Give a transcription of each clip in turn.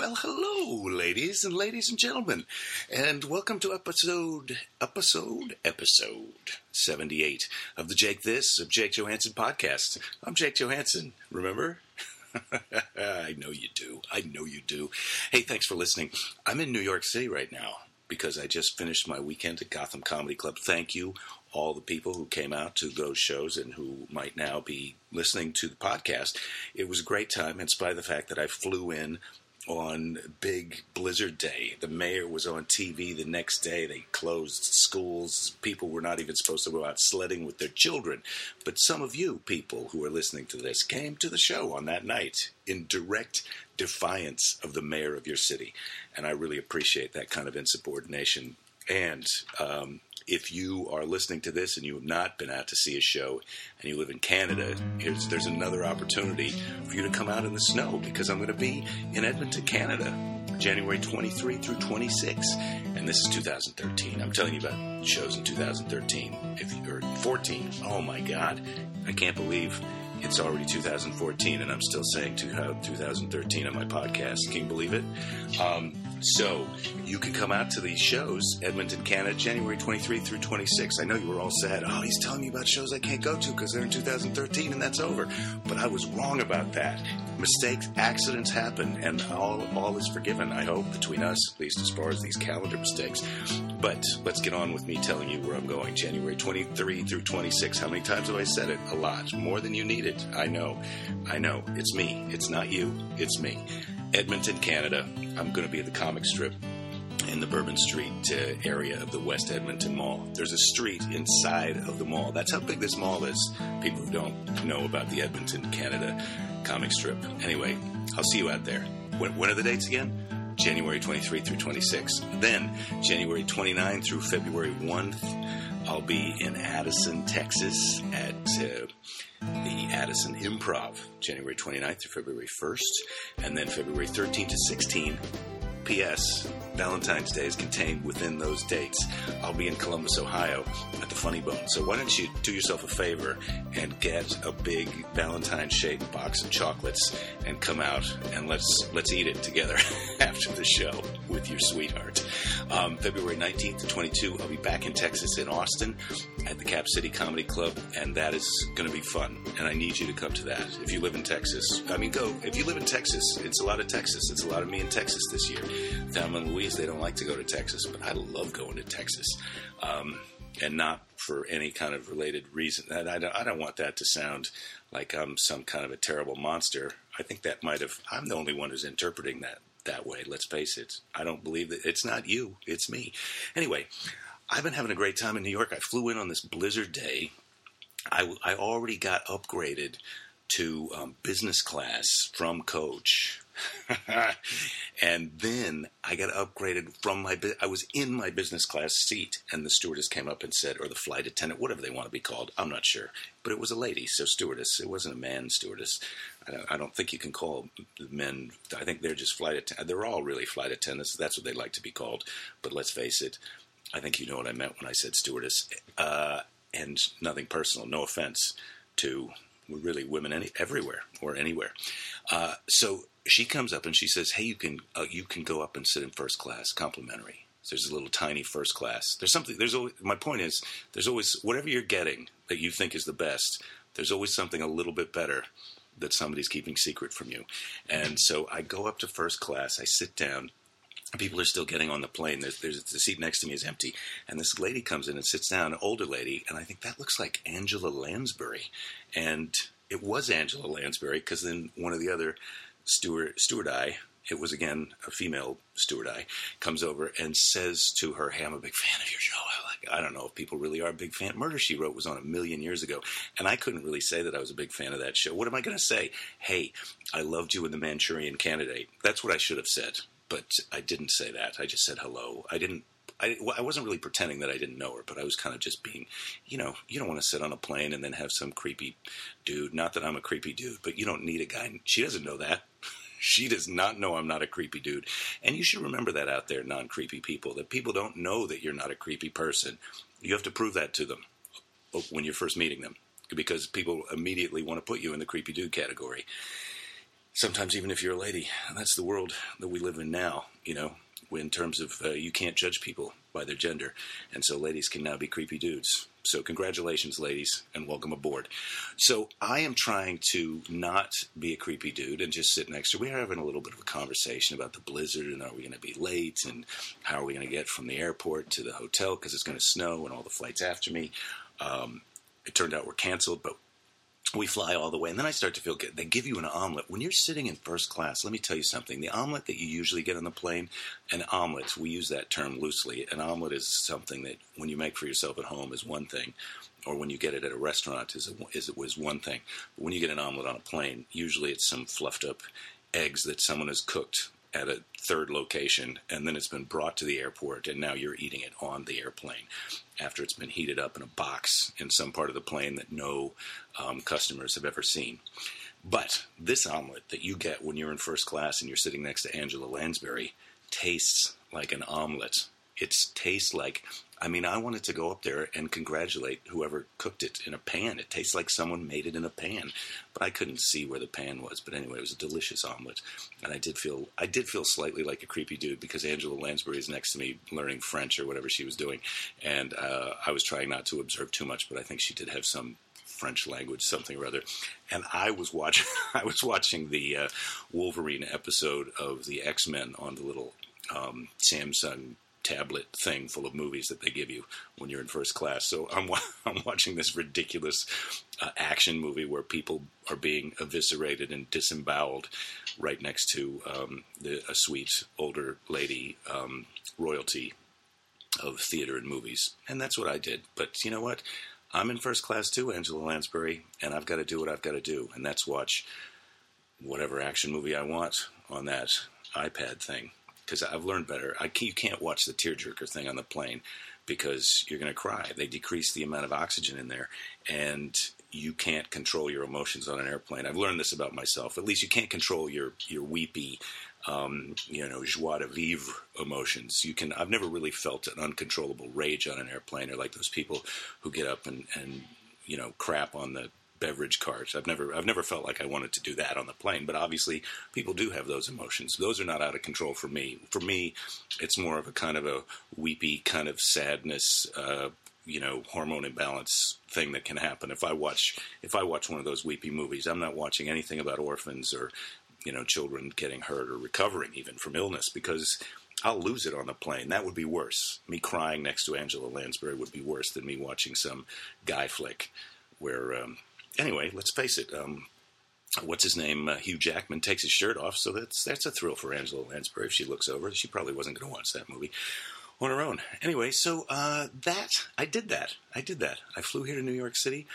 Well, hello, ladies and ladies and gentlemen, and welcome to episode, episode, episode 78 of the Jake This of Jake Johannsen podcast. I'm Jake Johannsen, remember? I know you do. I know you do. Hey, thanks for listening. I'm in New York City right now because I just finished my weekend at Gotham Comedy Club. Thank you, all the people who came out to those shows and who might now be listening to the podcast. It was a great time, in spite of the fact that I flew in on big blizzard day. The mayor was on TV the next day. They closed schools. People were not even supposed to go out sledding with their children. But some of you people who are listening to this came to the show on that night in direct defiance of the mayor of your city. And I really appreciate that kind of insubordination. And um, if you are listening to this and you have not been out to see a show and you live in Canada, there's another opportunity for you to come out in the snow because I'm going to be in Edmonton, Canada, January 23 through 26. And this is 2013. I'm telling you about shows in 2013. If you're 14, oh my God, I can't believe it's already 2014 and I'm still saying 2013 on my podcast. Can you believe it? Um, so you can come out to these shows, Edmonton, Canada, January 23 through 26. I know you were all sad. Oh, he's telling me about shows I can't go to because they're in 2013 and that's over. But I was wrong about that. Mistakes, accidents happen, and all all is forgiven. I hope between us, at least as far as these calendar mistakes. But let's get on with me telling you where I'm going. January 23 through 26. How many times have I said it? A lot, more than you needed. I know, I know. It's me. It's not you. It's me. Edmonton, Canada. I'm going to be at the comic strip in the Bourbon Street uh, area of the West Edmonton Mall. There's a street inside of the mall. That's how big this mall is. People who don't know about the Edmonton, Canada comic strip. Anyway, I'll see you out there. When, when are the dates again? January 23 through 26. Then, January 29 through February 1st, I'll be in Addison, Texas at. Uh, the Addison Improv, January 29th to February 1st, and then February 13th to 16th. P.S. Valentine's Day is contained within those dates. I'll be in Columbus, Ohio at the Funny Bone. So why don't you do yourself a favor and get a big Valentine shaped box of chocolates and come out and let's let's eat it together after the show with your sweetheart. Um, February 19th to 22, I'll be back in Texas in Austin at the Cap City Comedy Club, and that is going to be fun. And I need you to come to that. If you live in Texas, I mean, go. If you live in Texas, it's a lot of Texas. It's a lot of me in Texas this year. Thelma and Louise, they don't like to go to Texas, but I love going to Texas. Um, and not for any kind of related reason. I don't, I don't want that to sound like I'm some kind of a terrible monster. I think that might have, I'm the only one who's interpreting that that way. Let's face it. I don't believe that it's not you, it's me. Anyway, I've been having a great time in New York. I flew in on this blizzard day. I, I already got upgraded to um, business class from coach. and then I got upgraded from my. I was in my business class seat, and the stewardess came up and said, or the flight attendant, whatever they want to be called, I'm not sure, but it was a lady, so stewardess. It wasn't a man stewardess. I don't, I don't think you can call men. I think they're just flight attendants. They're all really flight attendants. That's what they like to be called. But let's face it. I think you know what I meant when I said stewardess. Uh, and nothing personal. No offense to really women any, everywhere or anywhere. Uh, so she comes up and she says, "Hey, you can uh, you can go up and sit in first class, complimentary." So there's a little tiny first class. There's something. There's always, my point is there's always whatever you're getting that you think is the best. There's always something a little bit better that somebody's keeping secret from you. And so I go up to first class. I sit down. People are still getting on the plane. There's, there's the seat next to me is empty, and this lady comes in and sits down, an older lady, and I think that looks like Angela Lansbury, and it was Angela Lansbury because then one of the other steward stewardai, it was again a female stewardai, comes over and says to her, "Hey, I'm a big fan of your show. I like. I don't know if people really are a big fan. Murder She Wrote was on a million years ago, and I couldn't really say that I was a big fan of that show. What am I going to say? Hey, I loved you in The Manchurian Candidate. That's what I should have said." But I didn't say that. I just said hello. I didn't I, I, wasn't really pretending that I didn't know her, but I was kind of just being, you know, you don't want to sit on a plane and then have some creepy dude. Not that I'm a creepy dude, but you don't need a guy. She doesn't know that. She does not know I'm not a creepy dude. And you should remember that out there, non creepy people, that people don't know that you're not a creepy person. You have to prove that to them uh, when you're first meeting them because people immediately want to put you in the creepy dude category. sometimes even if you're a lady. That's the world that we live in now, you know, in terms of uh, you can't judge people by their gender. And so ladies can now be creepy dudes. So congratulations, ladies, and welcome aboard. So I am trying to not be a creepy dude and just sit next to. We're having a little bit of a conversation about the blizzard and are we going to be late and how are we going to get from the airport to the hotel because it's going to snow and all the flights after me. Um, it turned out we're canceled, but we fly all the way, and then I start to feel good. They give you an omelet when you're sitting in first class. Let me tell you something: the omelet that you usually get on the plane, an omelet. We use that term loosely. An omelet is something that when you make for yourself at home is one thing, or when you get it at a restaurant is a, is was one thing. But when you get an omelet on a plane, usually it's some fluffed up eggs that someone has cooked at a third location, and then it's been brought to the airport, and now you're eating it on the airplane after it's been heated up in a box in some part of the plane that no um, customers have ever seen. But this omelet that you get when you're in first class and you're sitting next to Angela Lansbury tastes like an omelet. It tastes like I mean, I wanted to go up there and congratulate whoever cooked it in a pan. It tastes like someone made it in a pan, but I couldn't see where the pan was. But anyway, it was a delicious omelet, and I did feel I did feel slightly like a creepy dude because Angela Lansbury is next to me learning French or whatever she was doing, and uh, I was trying not to observe too much, but I think she did have some French language, something or other. And I was watching, I was watching the uh, Wolverine episode of the X Men on the little um, Samsung tablet thing full of movies that they give you when you're in first class. So I'm I'm watching this ridiculous uh, action movie where people are being eviscerated and disemboweled right next to um, the, a sweet older lady um, royalty of theater and movies, and that's what I did. But you know what? I'm in first class too, Angela Lansbury, and I've got to do what I've got to do, and that's watch whatever action movie I want on that iPad thing because I've learned better. I, you can't watch the tearjerker thing on the plane because you're going to cry. They decrease the amount of oxygen in there, and you can't control your emotions on an airplane. I've learned this about myself. At least you can't control your your weepy, um, you know, joie de vivre emotions. You can. I've never really felt an uncontrollable rage on an airplane, or like those people who get up and and you know crap on the beverage cart. I've never I've never felt like I wanted to do that on the plane, but obviously people do have those emotions. Those are not out of control for me. For me, it's more of a kind of a weepy kind of sadness, uh, you know, hormone imbalance thing that can happen if I watch if I watch one of those weepy movies. I'm not watching anything about orphans or you know children getting hurt or recovering even from illness because I'll lose it on the plane. That would be worse. Me crying next to Angela Lansbury would be worse than me watching some guy flick where um, anyway, let's face it. Um, what's his name? Uh, Hugh Jackman takes his shirt off, so that's that's a thrill for Angela Lansbury. If she looks over, she probably wasn't going to watch that movie on her own. Anyway, so uh, that I did that. I did that. I flew here to New York City.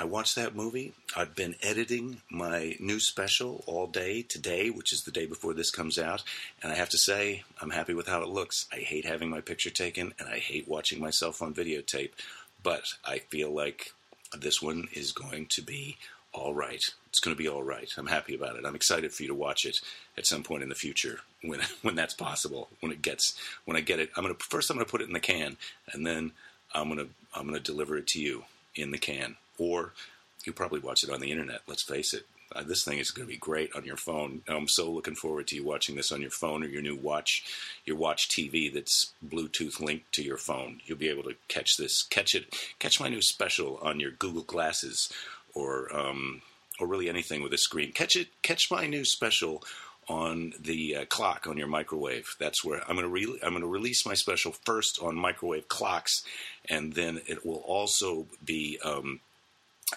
I watched that movie. I've been editing my new special all day today, which is the day before this comes out. And I have to say, I'm happy with how it looks. I hate having my picture taken, and I hate watching myself on videotape. But I feel like this one is going to be all right. It's going to be all right. I'm happy about it. I'm excited for you to watch it at some point in the future when when that's possible. When it gets when I get it, I'm going to first I'm going to put it in the can and then I'm going to I'm going to deliver it to you in the can. Or you'll probably watch it on the internet. Let's face it. Uh, this thing is going to be great on your phone. I'm so looking forward to you watching this on your phone or your new watch, your watch TV that's Bluetooth linked to your phone. You'll be able to catch this, catch it, catch my new special on your Google Glasses or um, or really anything with a screen. Catch it, catch my new special on the uh, clock on your microwave. That's where I'm going to re- I'm going to release my special first on microwave clocks, and then it will also be um,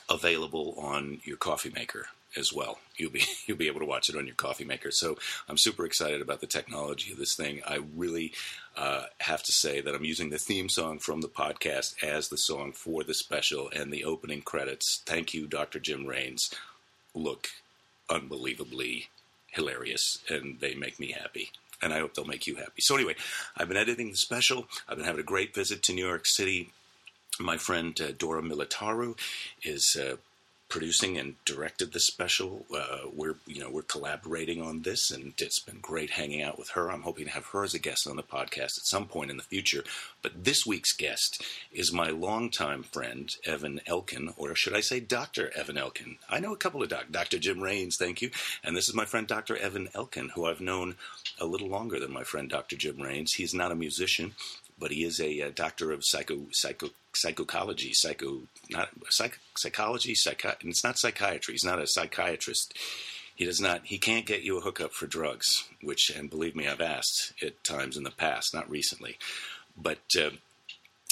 available on your coffee maker as well. You'll be you'll be able to watch it on your coffee maker. So I'm super excited about the technology of this thing. I really uh, have to say that I'm using the theme song from the podcast as the song for the special and the opening credits. Thank you, Dr. Jim Raines. Look unbelievably hilarious, and they make me happy. And I hope they'll make you happy. So anyway, I've been editing the special. I've been having a great visit to New York City. My friend uh, Dora Militaru is uh, producing and directed the special. Uh, we're you know we're collaborating on this, and it's been great hanging out with her. I'm hoping to have her as a guest on the podcast at some point in the future. But this week's guest is my longtime friend Evan Elkin, or should I say Doctor Evan Elkin? I know a couple of doc, Doctor Jim Raines, thank you, and this is my friend Doctor Evan Elkin, who I've known a little longer than my friend Doctor Jim Raines. He's not a musician but he is a, a, doctor of psycho psycho psychology, psycho not psych, psychology, psychi- it's not psychiatry. He's not a psychiatrist. He does not. He can't get you a hookup for drugs, which, and believe me, I've asked at times in the past, not recently, but. Uh,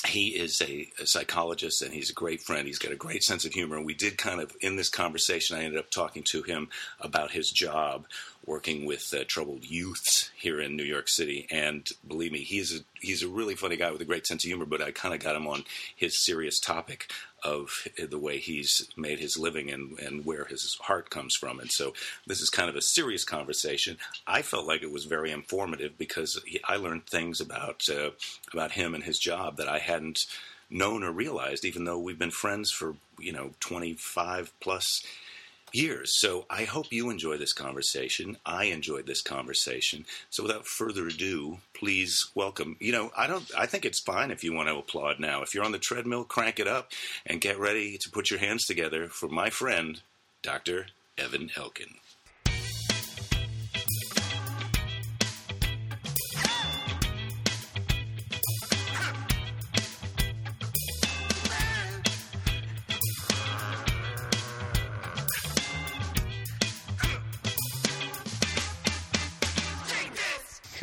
he is a, a, psychologist and he's a great friend. He's got a great sense of humor. And we did kind of, in this conversation, I ended up talking to him about his job working with uh, troubled youths here in New York City. And believe me, he's a, he's a really funny guy with a great sense of humor, but I kind of got him on his serious topic of the way he's made his living and, and where his heart comes from. And so this is kind of a serious conversation. I felt like it was very informative because he, I learned things about uh, about him and his job that I hadn't known or realized, even though we've been friends for you know 25 plus years. So I hope you enjoy this conversation. I enjoyed this conversation. So without further ado, please welcome. You know, I don't. I think it's fine if you want to applaud now. If you're on the treadmill, crank it up and get ready to put your hands together for my friend, Dr. Evan Elkin.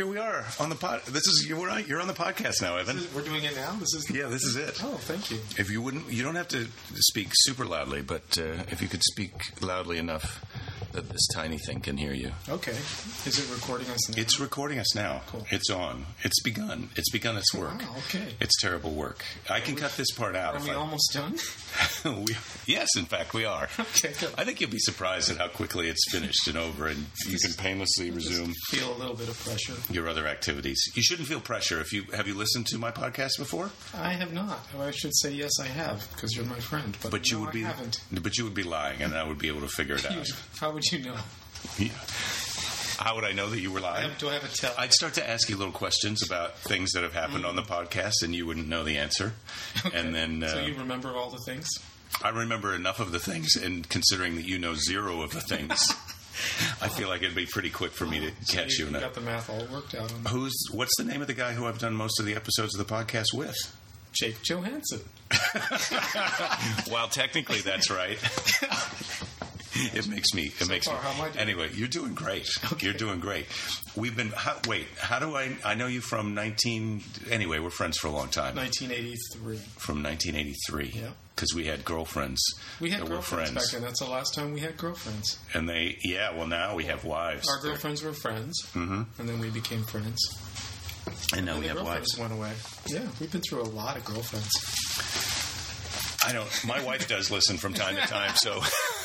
Here we are on the pod. This is you're on, you're on the podcast now, Evan. Is, we're doing it now. This is yeah, this is it. Oh, thank you. If you wouldn't, you don't have to speak super loudly, but uh, if you could speak loudly enough that this tiny thing can hear you. Okay. Is it recording us now? It's recording us now. Cool. It's on. It's begun. It's begun its work. Wow, okay. It's terrible work. I can cut this part out. Are we I... almost done? we, yes, in fact, we are. Okay, good. I think you'll be surprised at how quickly it's finished and over, and you can painlessly resume. Feel a little bit of pressure. Your other activities. You shouldn't feel pressure. If you have you listened to my podcast before? I have not. I should say yes, I have, because you're my friend. But, but you no, would be. I haven't. But you would be lying, and I would be able to figure it out. How would you know? Yeah. How would I know that you were lying? Do I have a tell? I'd start to ask you little questions about things that have happened mm. on the podcast, and you wouldn't know the answer. Okay. And then, uh, so you remember all the things? I remember enough of the things, and considering that you know zero of the things, I feel like it'd be pretty quick for me to so catch you. You got the math all worked out. On Who's? What's the name of the guy who I've done most of the episodes of the podcast with? Jake Johannsen. well, technically, that's right. it makes me. It so makes far, me. How am I doing? Anyway, you're doing great. Okay. You're doing great. We've been. How, wait, how do I? I know you from 19. Anyway, we're friends for a long time. 1983. From 1983. Yeah. Because we had girlfriends. We had girlfriends were back then. That's the last time we had girlfriends. And they, yeah. Well, now we have wives. Our girlfriends were friends, mm-hmm. and then we became friends. and now and we have wives. went away. Yeah, we've been through a lot of girlfriends. I don't. My wife does listen from time to time, so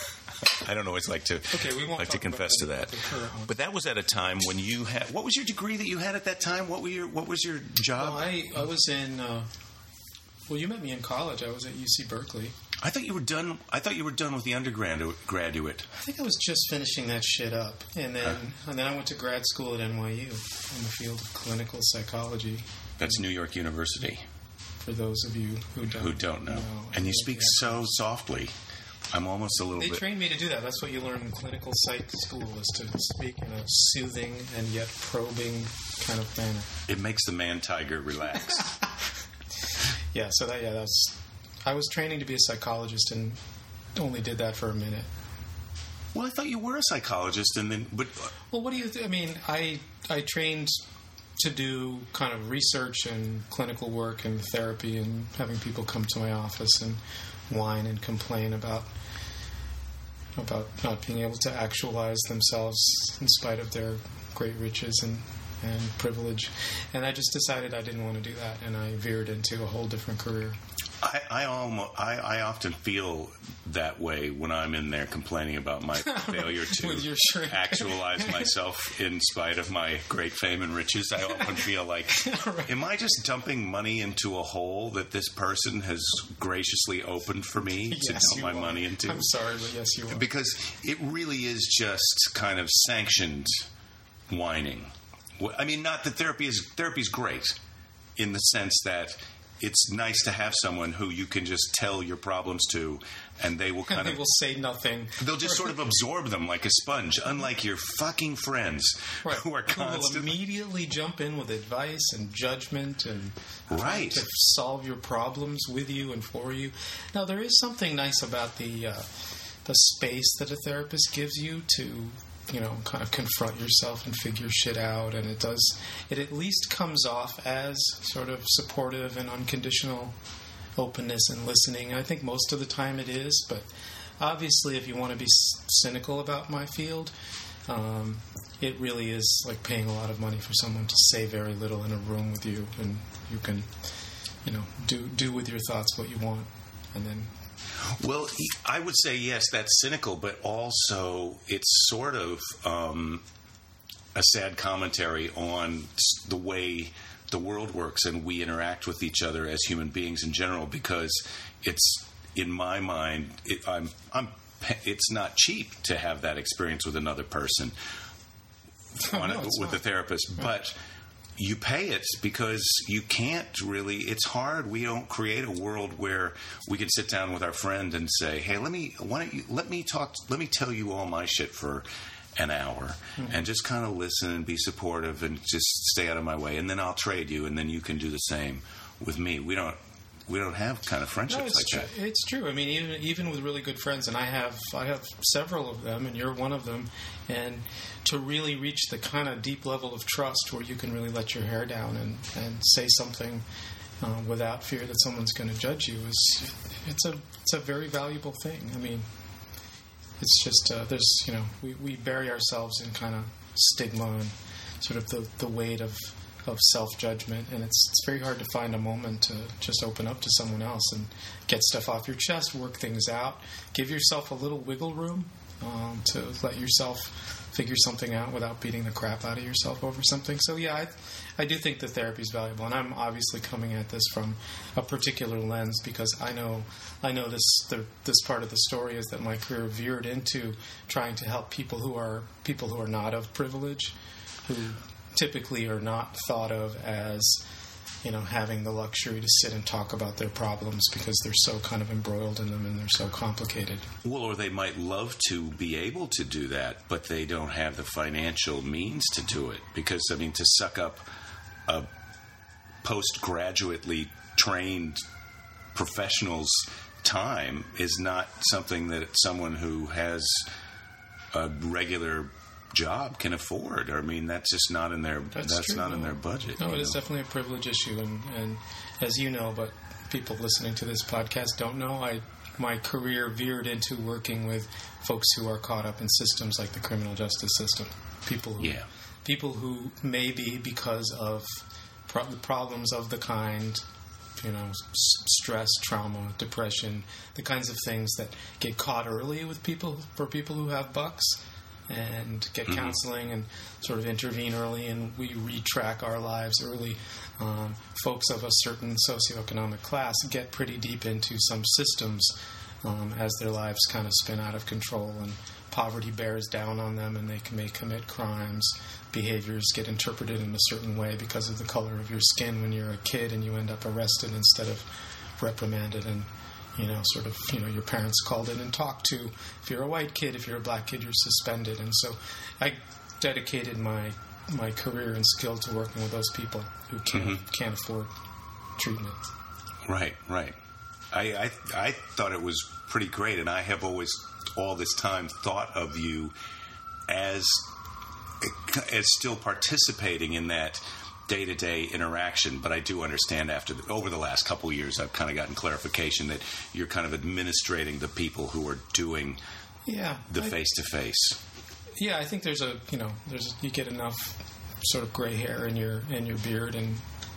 I don't always like to Okay, we won't like to confess to that. the current one. But that was at a time when you had. What was your degree that you had at that time? What were your What was your job? Well, I, I was in. Uh, well, you met me in college. I was at UC Berkeley. I thought you were done. I thought you were done with the undergraduate. Graduate. I think I was just finishing that shit up, and then and then I went to grad school at NYU in the field of clinical psychology. That's New York University. For those of you who don't Who don't know? And you speak so softly. I'm almost a little They bit. trained me to do that. That's what you learn in clinical psych school is to speak in a soothing and yet probing kind of manner. It makes the man tiger relax. Yeah, so that yeah, that's. I was training to be a psychologist and only did that for a minute. well, I thought you were a psychologist, and then but uh, Well, what do you? Th- I mean, I I trained to do kind of research and clinical work and therapy and having people come to my office and whine and complain about about not being able to actualize themselves in spite of their great riches and and privilege. And I just decided I didn't want to do that, and I veered into a whole different career. I I, almost, I I often feel that way when I'm in there complaining about my failure to actualize myself in spite of my great fame and riches. I often feel like, Right. am I just dumping money into a hole that this person has graciously opened for me to dump my are. money into? I'm sorry, but yes, you are. because it really is just kind of sanctioned whining. I mean, not that therapy is therapy's great in the sense that it's nice to have someone who you can just tell your problems to, and they will kind they of they will say nothing. they'll just sort of absorb them like a sponge. Unlike your fucking friends Right. who are Who will constantly immediately jump in with advice and judgment and right. to solve your problems with you and for you. Now, there is something nice about the uh, the space that a therapist gives you to, you know, kind of confront yourself and figure shit out, and it does. It at least comes off as sort of supportive and unconditional openness and listening. I think most of the time it is, but obviously, if you want to be cynical about my field. Um, it really is like paying a lot of money for someone to say very little in a room with you, and you can, you know, do do with your thoughts what you want, and then Well, I would say yes, that's cynical, but also it's sort of um, a sad commentary on the way the world works and we interact with each other as human beings in general. Because it's in my mind, it, I'm, I'm, it's not cheap to have that experience with another person Oh, on no, it's with not. a therapist, but you pay it because you can't really. It's hard. We don't create a world where we can sit down with our friend and say, "Hey, let me why don't you let me talk? Let me tell you all my shit for." An hour Mm-hmm. and just kind of listen and be supportive and just stay out of my way, and then I'll trade you, and then you can do the same with me. We don't, we don't have kind of friendships no, like true. that. It's true. I mean, even even with really good friends, and I have I have several of them, and you're one of them. And to really reach the kind of deep level of trust where you can really let your hair down and and say something uh, without fear that someone's going to judge you is it's a it's a very valuable thing. I mean, it's just uh, there's you know we, we bury ourselves in kind of stigma and sort of the, the weight of of self judgment, and it's it's very hard to find a moment to just open up to someone else and get stuff off your chest, work things out, give yourself a little wiggle room um, to let yourself figure something out without beating the crap out of yourself over something. So yeah, I, I do think that therapy is valuable, and I'm obviously coming at this from a particular lens because I know I know this the, this part of the story is that my career veered into trying to help people who are people who are not of privilege, who typically are not thought of as you know having the luxury to sit and talk about their problems because they're so kind of embroiled in them and they're so complicated. Well, or they might love to be able to do that, but they don't have the financial means to do it. Because, I mean, to suck up a postgraduately trained professional's time is not something that someone who has a regular job can afford. I mean, that's just not in their that's, true, not in their budget. No, it is know? definitely a privilege issue, and, and as you know, but people listening to this podcast don't know, I my career veered into working with folks who are caught up in systems like the criminal justice system. People who Yeah. people who maybe because of pro- the problems of the kind you know s- stress trauma depression the kinds of things that get caught early with people for people who have bucks and get counseling and sort of intervene early and we retrack our lives early um, folks of a certain socioeconomic class get pretty deep into some systems um, as their lives kind of spin out of control and poverty bears down on them and they may commit crimes. Behaviors get interpreted in a certain way because of the color of your skin when you're a kid and you end up arrested instead of reprimanded and you know sort of you know your parents called in and talked to if you're a white kid if you're a black kid you're suspended and so I dedicated my my career and skill to working with those people who can't mm-hmm. can't afford treatment. Right, right. I, I I thought it was pretty great, and I have always all this time thought of you as as still participating in that day to day interaction. But I do understand after the, over the last couple of years, I've kind of gotten clarification that you're kind of administrating the people who are doing Yeah, the face to face. Yeah, I think there's a you know there's you get enough sort of gray hair in your in your beard and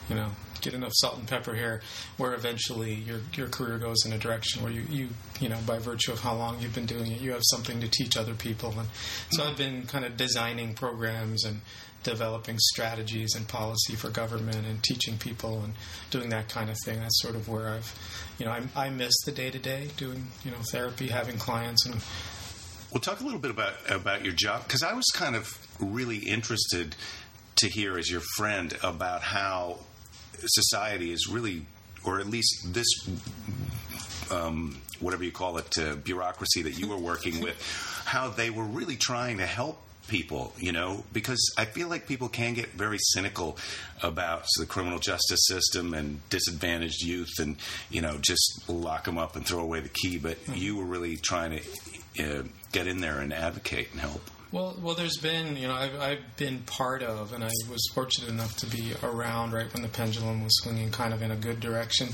you know get enough salt and pepper here, where eventually your your career goes in a direction where you you you know by virtue of how long you've been doing it, you have something to teach other people. And so I've been kind of designing programs and developing strategies and policy for government and teaching people and doing that kind of thing. That's sort of where I've, you know, I, I miss the day to day doing, you know, therapy, having clients and. Well, talk a little bit about about your job because I was kind of really interested to hear as your friend about how society is really, or at least this, um, whatever you call it, uh, bureaucracy that you were working with, how they were really trying to help people, you know, because I feel like people can get very cynical about the criminal justice system and disadvantaged youth and, you know, just lock them up and throw away the key. But mm-hmm. you were really trying to uh, get in there and advocate and help. Well, well, there's been, you know, I've, I've been part of, and I was fortunate enough to be around right when the pendulum was swinging kind of in a good direction.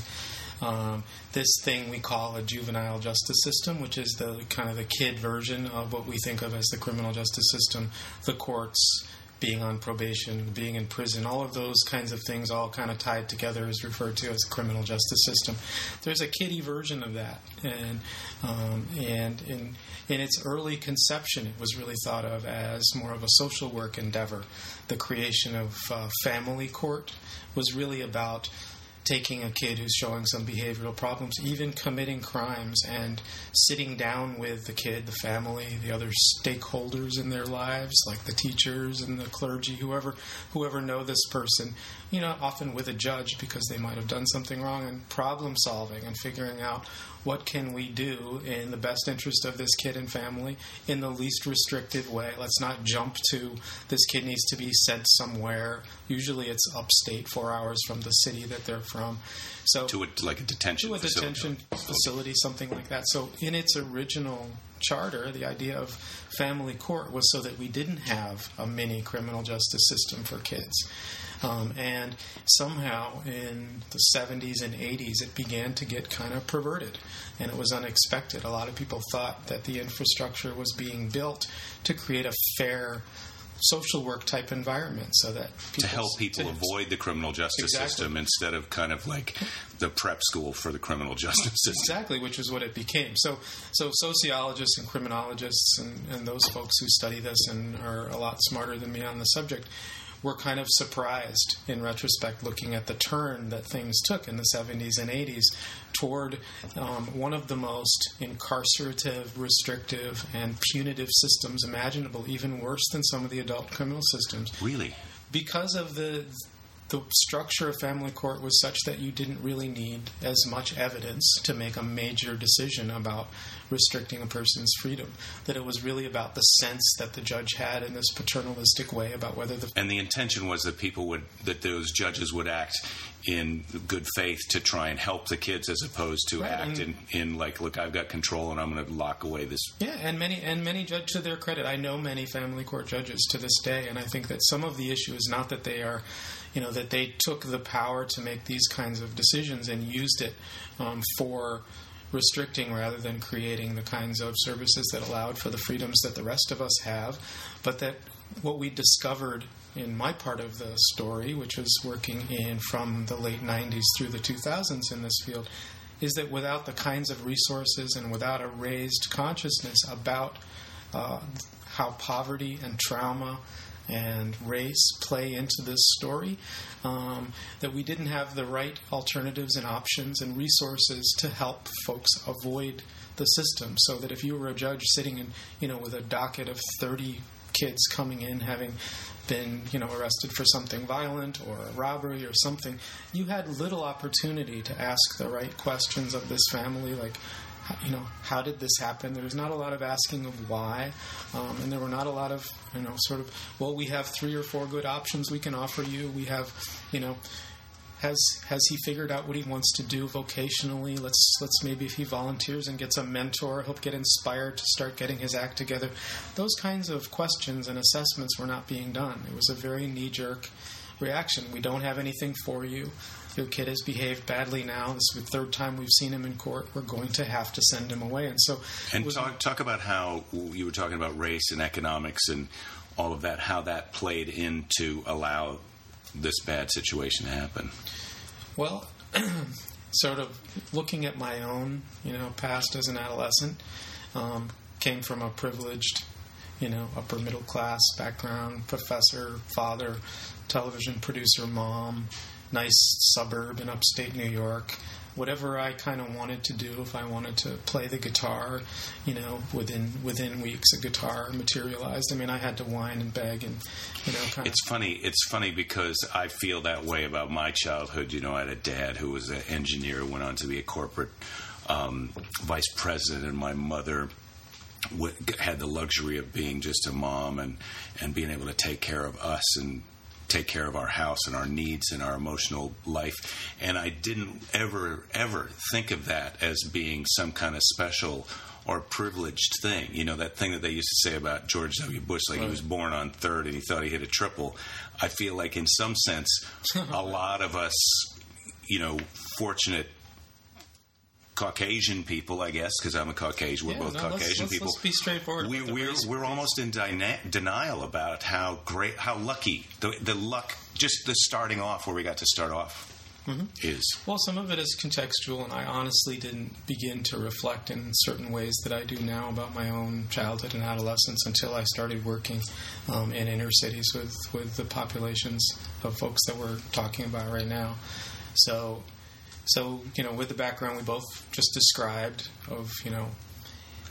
Um, this thing we call a juvenile justice system, which is the kind of the kid version of what we think of as the criminal justice system, the courts, being on probation, being in prison, all of those kinds of things, all kind of tied together, is referred to as the criminal justice system. There's a kiddie version of that, and um, and in in its early conception, it was really thought of as more of a social work endeavor. The creation of uh, family court was really about taking a kid who's showing some behavioral problems, even committing crimes, and sitting down with the kid, the family, the other stakeholders in their lives, like the teachers and the clergy, whoever whoever know this person, you know, often with a judge because they might have done something wrong, and problem solving and figuring out what can we do in the best interest of this kid and family in the least restrictive way. Let's not jump to this kid needs to be sent somewhere. Usually it's upstate, four hours from the city that they're from. So to a, like a detention to a facility. detention facility, something like that. So in its original charter, the idea of family court was so that we didn't have a mini criminal justice system for kids. Um, and somehow in the 70s and 80s, it began to get kind of perverted. And it was unexpected. A lot of people thought that the infrastructure was being built to create a fair social work type environment so that to help people to, avoid the criminal justice exactly. system instead of kind of like the prep school for the criminal justice system exactly which is what it became so so sociologists and criminologists and, and those folks who study this and are a lot smarter than me on the subject we're kind of surprised in retrospect looking at the turn that things took in the 70s and 80s toward um, one of the most incarcerative, restrictive, and punitive systems imaginable, even worse than some of the adult criminal systems. Really? Because of the the structure of family court was such that you didn't really need as much evidence to make a major decision about restricting a person's freedom. That it was really about the sense that the judge had in this paternalistic way about whether the and the intention was that people would that those judges would act in good faith to try and help the kids as opposed to right, act in, in like look I've got control and I'm going to lock away this yeah and many and many judge to their credit I know many family court judges to this day and I think that some of the issue is not that they are you know that they took the power to make these kinds of decisions and used it um, for restricting rather than creating the kinds of services that allowed for the freedoms that the rest of us have, but that what we discovered in my part of the story, which was working in from the late 90s through the 2000s in this field, is that without the kinds of resources and without a raised consciousness about uh, how poverty and trauma and race play into this story, um, that we didn't have the right alternatives and options and resources to help folks avoid the system. So that if you were a judge sitting in, you know, with a docket of 30 kids coming in having been, you know, arrested for something violent or a robbery or something, you had little opportunity to ask the right questions of this family, like, you know, how did this happen? There was not a lot of asking of why, um, and there were not a lot of, you know, sort of, well, we have three or four good options we can offer you. We have, you know, has has he figured out what he wants to do vocationally? Let's let's maybe if he volunteers and gets a mentor, he'll get inspired to start getting his act together. Those kinds of questions and assessments were not being done. It was a very knee jerk reaction. We don't have anything for you your kid has behaved badly now. This is the third time we've seen him in court. We're going to have to send him away. And so, and talk talk about how you were talking about race and economics and all of that. How that played in to allow this bad situation to happen. Well, sort of looking at my own, you know, past as an adolescent, um, came from a privileged, you know, upper middle class background, professor, father, television producer, mom, nice suburb in upstate New York. Whatever I kind of wanted to do, if I wanted to play the guitar, you know, within within weeks, a guitar materialized. I mean, I had to whine and beg, and you know, kind It's funny. It's funny because I feel that way about my childhood. You know, I had a dad who was an engineer, went on to be a corporate um, vice president, and my mother had the luxury of being just a mom and and being able to take care of us and take care of our house and our needs and our emotional life. And I didn't ever ever think of that as being some kind of special or privileged thing. You know, that thing that they used to say about George W. Bush, like he was born on third and he thought he hit a triple. I feel like, in some sense, a lot of us, you know, fortunate Caucasian people, I guess, because I'm a Caucasian. We're Yeah, both no, let's- Caucasian let's- people. let's be straightforward We, the we're we're almost in denial about how great, how lucky the the luck, just the starting off where we got to start off Mm-hmm. is. Well, some of it is contextual, and I honestly didn't begin to reflect in certain ways that I do now about my own childhood and adolescence until I started working um, in inner cities with, with the populations of folks that we're talking about right now. So, so you know, with the background we both just described of you know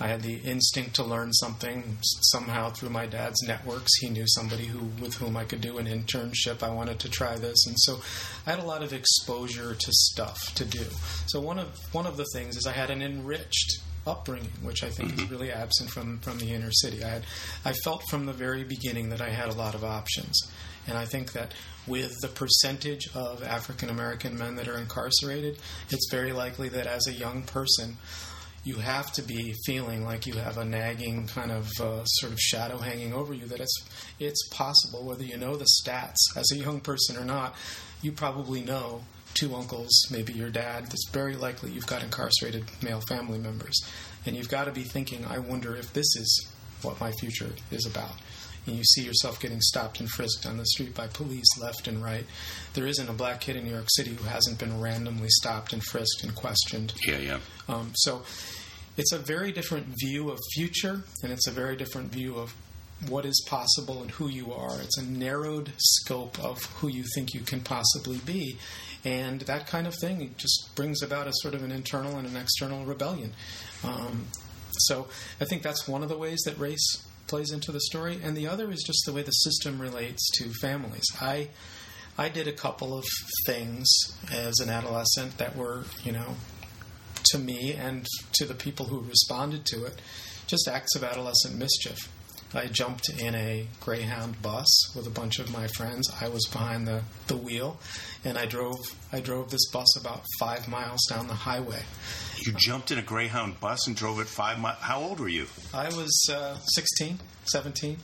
I had the instinct to learn something somehow through my dad's networks. He knew somebody who with whom I could do an internship. I wanted to try this, and so I had a lot of exposure to stuff to do. So one of one of the things is I had an enriched upbringing, which I think is mm-hmm. really absent from from the inner city. I had I felt from the very beginning that I had a lot of options, and I think that with the percentage of African American men that are incarcerated, it's very likely that as a young person you have to be feeling like you have a nagging kind of uh, sort of shadow hanging over you that it's it's possible whether you know the stats as a young person or not you probably know two uncles maybe your dad it's very likely you've got incarcerated male family members. And you've got to be thinking i wonder if this is what my future is about and you see yourself getting stopped and frisked on the street by police left and right. There isn't a black kid in New York City who hasn't been randomly stopped and frisked and questioned. Yeah, yeah. Um, so it's a very different view of future, and it's a very different view of what is possible and who you are. It's a narrowed scope of who you think you can possibly be. And that kind of thing just brings about a sort of an internal and an external rebellion. Um, so I think that's one of the ways that race plays into the story. And the other is just the way the system relates to families. I I did a couple of things as an adolescent that were, you know, to me and to the people who responded to it, just acts of adolescent mischief. I jumped in a Greyhound bus with a bunch of my friends. I was behind the, the wheel, and I drove I drove this bus about five miles down the highway. You jumped in a Greyhound bus and drove it five miles. How old were you? I was uh, 16, 17.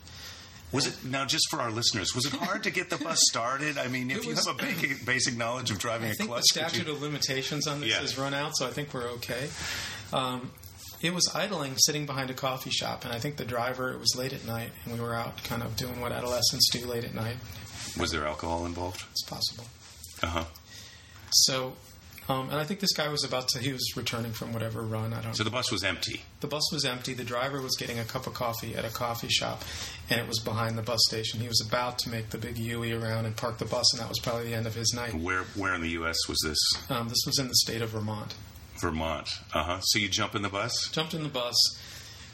Was it now just for our listeners? Was it hard to get the bus started? I mean, if It you have a basic, basic knowledge of driving I a think clutch, the statute you- of limitations on this Yeah. has run out, so I think we're okay. Um, it was idling, sitting behind a coffee shop, and I think the driver. It was late at night, and we were out, kind of doing what adolescents do late at night. was there alcohol involved? It's possible. Uh huh. So, um, and I think this guy was about to. He was returning from whatever run. I don't. So the bus was empty. the bus was empty. The driver was getting a cup of coffee at a coffee shop, and it was behind the bus station. He was about to make the big U-E around and park the bus, and that was probably the end of his night. Where where in the U.S. was this? Um, this was in the state of Vermont. Vermont. Uh huh. So you jump in the bus. jumped in the bus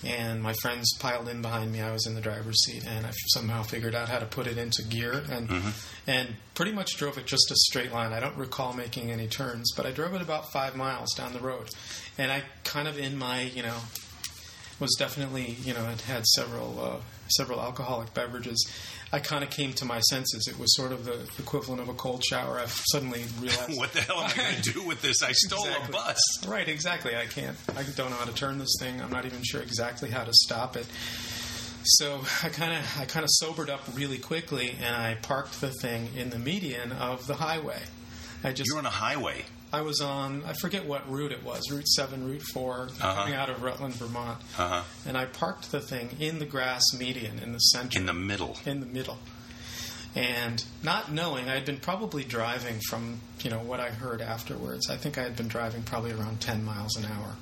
and my friends piled in behind me i was in the driver's seat and i somehow figured out how to put it into gear and and pretty much drove it just a straight line i don't recall making any turns but i drove it about five miles down the road and i kind of in my you know was definitely you know had had several uh, several alcoholic beverages i kind of came to my senses it was sort of the equivalent of a cold shower i've suddenly realized What the hell am I going to do with this? I stole Exactly. a bus. Right, exactly. I can't. I don't know how to turn this thing. I'm not even sure exactly how to stop it. So I kind of, I kind of sobered up really quickly, and I parked the thing in the median of the highway. I just, You're on a highway. I was on, I forget what route it was, Route Seven, Route 4 coming out of Rutland, Vermont, Uh huh. and I parked the thing in the grass median in the center, In the middle. in the middle. And not knowing, I had been probably driving from, you know, what I heard afterwards. I think I had been driving probably around 10 miles an hour.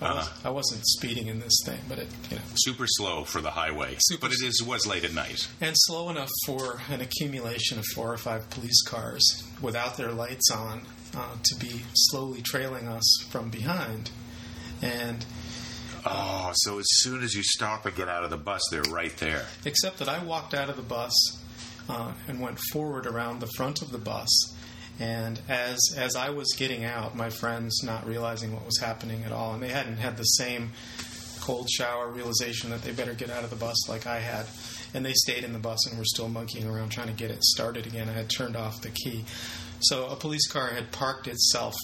I, was, Uh-huh. I wasn't speeding in this thing, but it, you know, Super slow for the highway, Super but it is was late at night. and slow enough for an accumulation of four or five police cars without their lights on uh, to be slowly trailing us from behind. And Oh, so as soon as you stop and get out of the bus, they're right there. except that I walked out of the bus uh, and went forward around the front of the bus. And as as I was getting out, my friends not realizing what was happening at all, and they hadn't had the same cold shower realization that they better get out of the bus like I had. And they stayed in the bus and were still monkeying around trying to get it started again. I had turned off the key. So a police car had parked itself,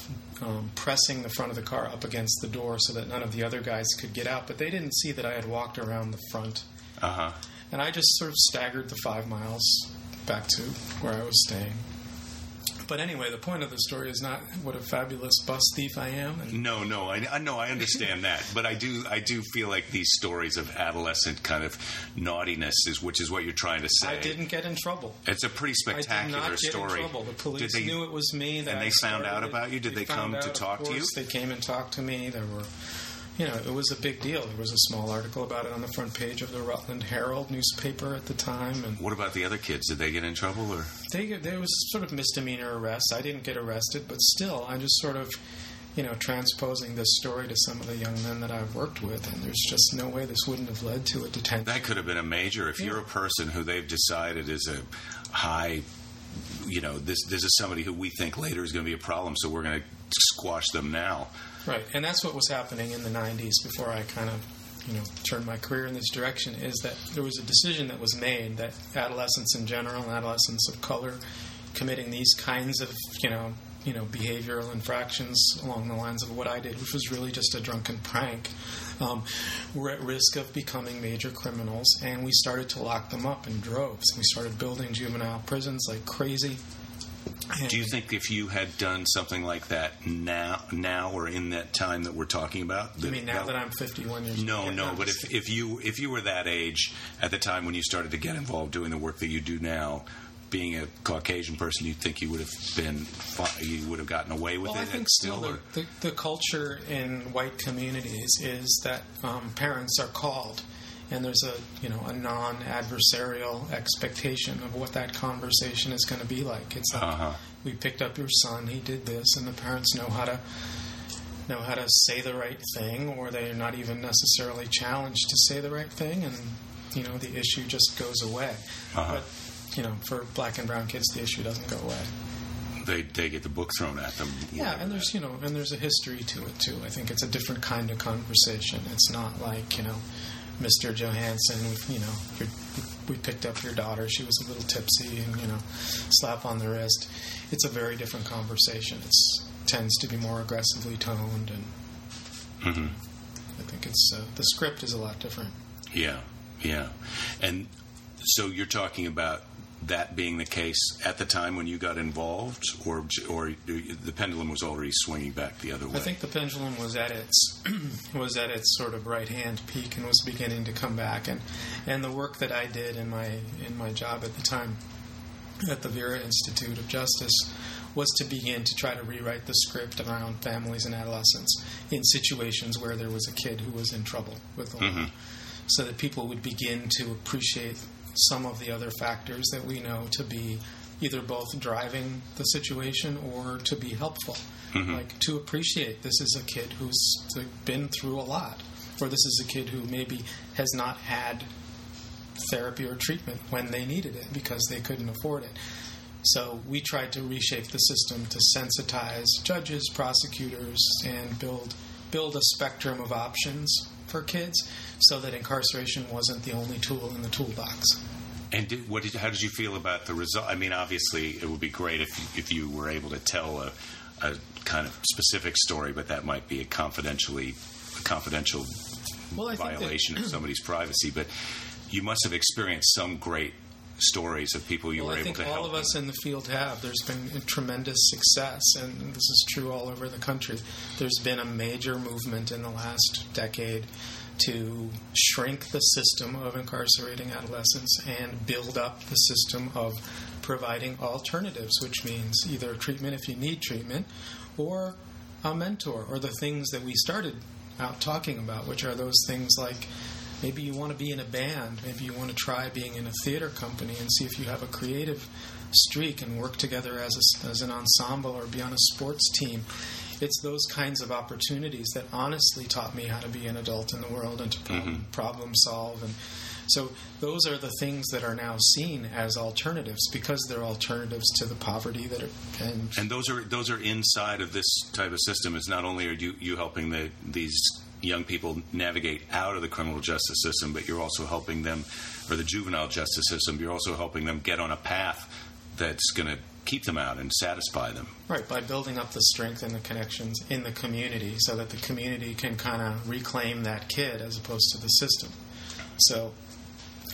um, pressing the front of the car up against the door so that none of the other guys could get out. But they didn't see that I had walked around the front. Uh huh. And I just sort of staggered the five miles back to where I was staying. But anyway, the point of the story is not what a fabulous bus thief I am. And No, no, I, I know, I understand that, but I do, I do feel like these stories of adolescent kind of naughtiness is, which is what you're trying to say. I didn't get in trouble. It's a pretty spectacular I did not get story. in trouble. The police Did they- knew it was me. That and they I found out started about you? Did they come found to talk to you? They came and talked to me. There were, you know, it was a big deal. There was a small article about it on the front page of the Rutland Herald newspaper at the time, and What about the other kids? Did they get in trouble or? they there was sort of misdemeanor arrests. I didn't get arrested, but still, I'm just sort of, you know, transposing this story to some of the young men that I've worked with, and there's just no way this wouldn't have led to a detention. That could have been a major. If you're a person who they've decided is a high, you know, this this is somebody who we think later is going to be a problem, so we're going to squash them now. Right, and that's what was happening in the '90s before I kind of, you know, turned my career in this direction. Is that there was a decision that was made that adolescents in general, and adolescents of color, committing these kinds of, you know, you know, behavioral infractions along the lines of what I did, which was really just a drunken prank, um, were at risk of becoming major criminals, and we started to lock them up in droves. We started building juvenile prisons like crazy. Do you think if you had done something like that now, now or in that time that we're talking about? I mean, now that I'm 51 years No, old. no. But if, if you if you were that age at the time when you started to get involved doing the work that you do now, being a Caucasian person, you think you would have been you would have gotten away with Well, it? I think still the, the, the culture in white communities is that um, parents are called, and there's a you know a non-adversarial expectation of what that conversation is going to be like. It's like Uh-huh. we picked up your son, he did this, and the parents know how to know how to say the right thing, or they're not even necessarily challenged to say the right thing, and you know the issue just goes away. Uh-huh. But you know, for black and brown kids, the issue doesn't go away. they they get the book thrown at them. Yeah, and there's you know, and there's a history to it too. I think it's a different kind of conversation. It's not like you know, Mr. Johannsen. You know, you're, we picked up your daughter. She was a little tipsy, and you know, slap on the wrist. It's a very different conversation. It tends to be more aggressively toned, and Mhm. I think it's uh, the script is a lot different. Yeah, yeah. And so you're talking about that being the case at the time when you got involved, or or the pendulum was already swinging back the other way. I think the pendulum was at its was at its sort of right hand peak and was beginning to come back. And and the work that I did in my in my job at the time at the Vera Institute of Justice was to begin to try to rewrite the script around families and adolescents in situations where there was a kid who was in trouble with the law, mm-hmm. so that people would begin to appreciate some of the other factors that we know to be either both driving the situation or to be helpful. Mm-hmm. Like to appreciate this is a kid who's been through a lot, or this is a kid who maybe has not had therapy or treatment when they needed it because they couldn't afford it. So we tried to reshape the system to sensitize judges, prosecutors, and build build a spectrum of options for kids, so that incarceration wasn't the only tool in the toolbox. And did, what did, how did you feel about the result? I mean, obviously, it would be great if if you were able to tell a, a kind of specific story, but that might be a confidentially a confidential Well, think that- violation of somebody's privacy. But you must have experienced some great stories of people you well, were I able think to all of us in the field have. There's been a tremendous success, and this is true all over the country. There's been a major movement in the last decade to shrink the system of incarcerating adolescents and build up the system of providing alternatives, which means either treatment if you need treatment, or a mentor, or the things that we started out talking about, which are those things like maybe you want to be in a band, maybe you want to try being in a theater company and see if you have a creative streak and work together as, a, as an ensemble or be on a sports team. It's those kinds of opportunities that honestly taught me how to be an adult in the world and to problem, mm-hmm. problem solve and so those are the things that are now seen as alternatives because they're alternatives to the poverty that are and and those are those are inside of this type of system. It's not only are you you helping the these young people navigate out of the criminal justice system, but you're also helping them, or the juvenile justice system, you're also helping them get on a path that's going to keep them out and satisfy them. Right, by building up the strength and the connections in the community so that the community can kind of reclaim that kid as opposed to the system. So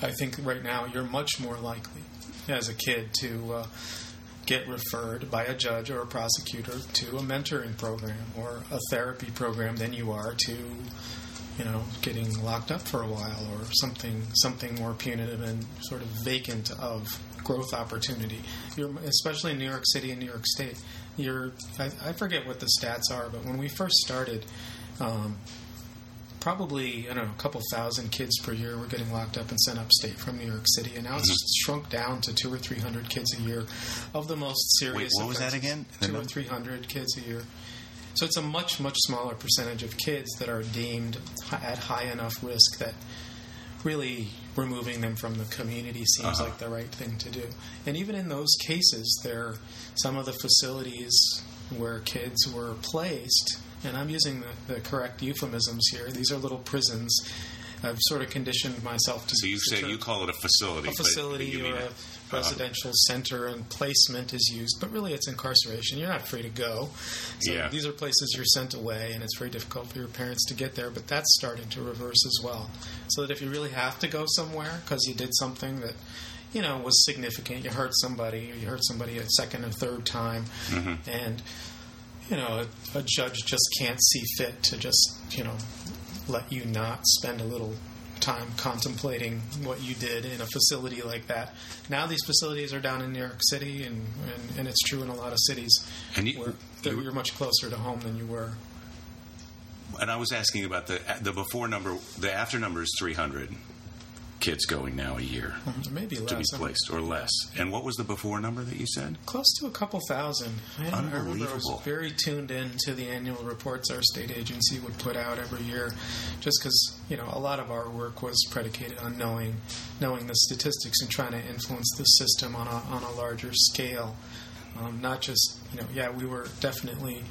I think right now you're much more likely as a kid to. Uh, get referred by a judge or a prosecutor to a mentoring program or a therapy program than you are to you know getting locked up for a while or something something more punitive and sort of vacant of growth opportunity. You're especially in New York City and New York State you're I, I forget what the stats are but when we first started um, probably I don't know a couple thousand kids per year were getting locked up and sent upstate from New York City, and now it's mm-hmm. shrunk down to two or three hundred kids a year of the most serious. Wait, what was that again? Two or three hundred kids a year. So it's a much much smaller percentage of kids that are deemed at high enough risk that really removing them from the community seems uh-huh. like the right thing to do. And even in those cases, there some of the facilities where kids were placed and I'm using the, the correct euphemisms here. These are little prisons. I've sort of conditioned myself to. So you say you call it a facility, a facility or a, a residential uh, center, and placement is used, but really it's incarceration. You're not free to go. So yeah. these are places you're sent away, and it's very difficult for your parents to get there. But that's starting to reverse as well. So that if you really have to go somewhere because you did something that you know was significant, you hurt somebody, or you hurt somebody a second or third time, mm-hmm. and you know, a, a judge just can't see fit to just, you know, let you not spend a little time contemplating what you did in a facility like that. Now these facilities are down in New York City, and, and, and it's true in a lot of cities and you, where you, you're much closer to home than you were. And I was asking about the the before number, the after number is 300 kids going now a year. Maybe less. To be placed, or less. And what was the before number that you said? Close to a couple thousand. I, Unbelievable. I was very tuned in to the annual reports our state agency would put out every year, just because you know a lot of our work was predicated on knowing knowing the statistics and trying to influence the system on a, on a larger scale. Um, not just you know, yeah, we were definitely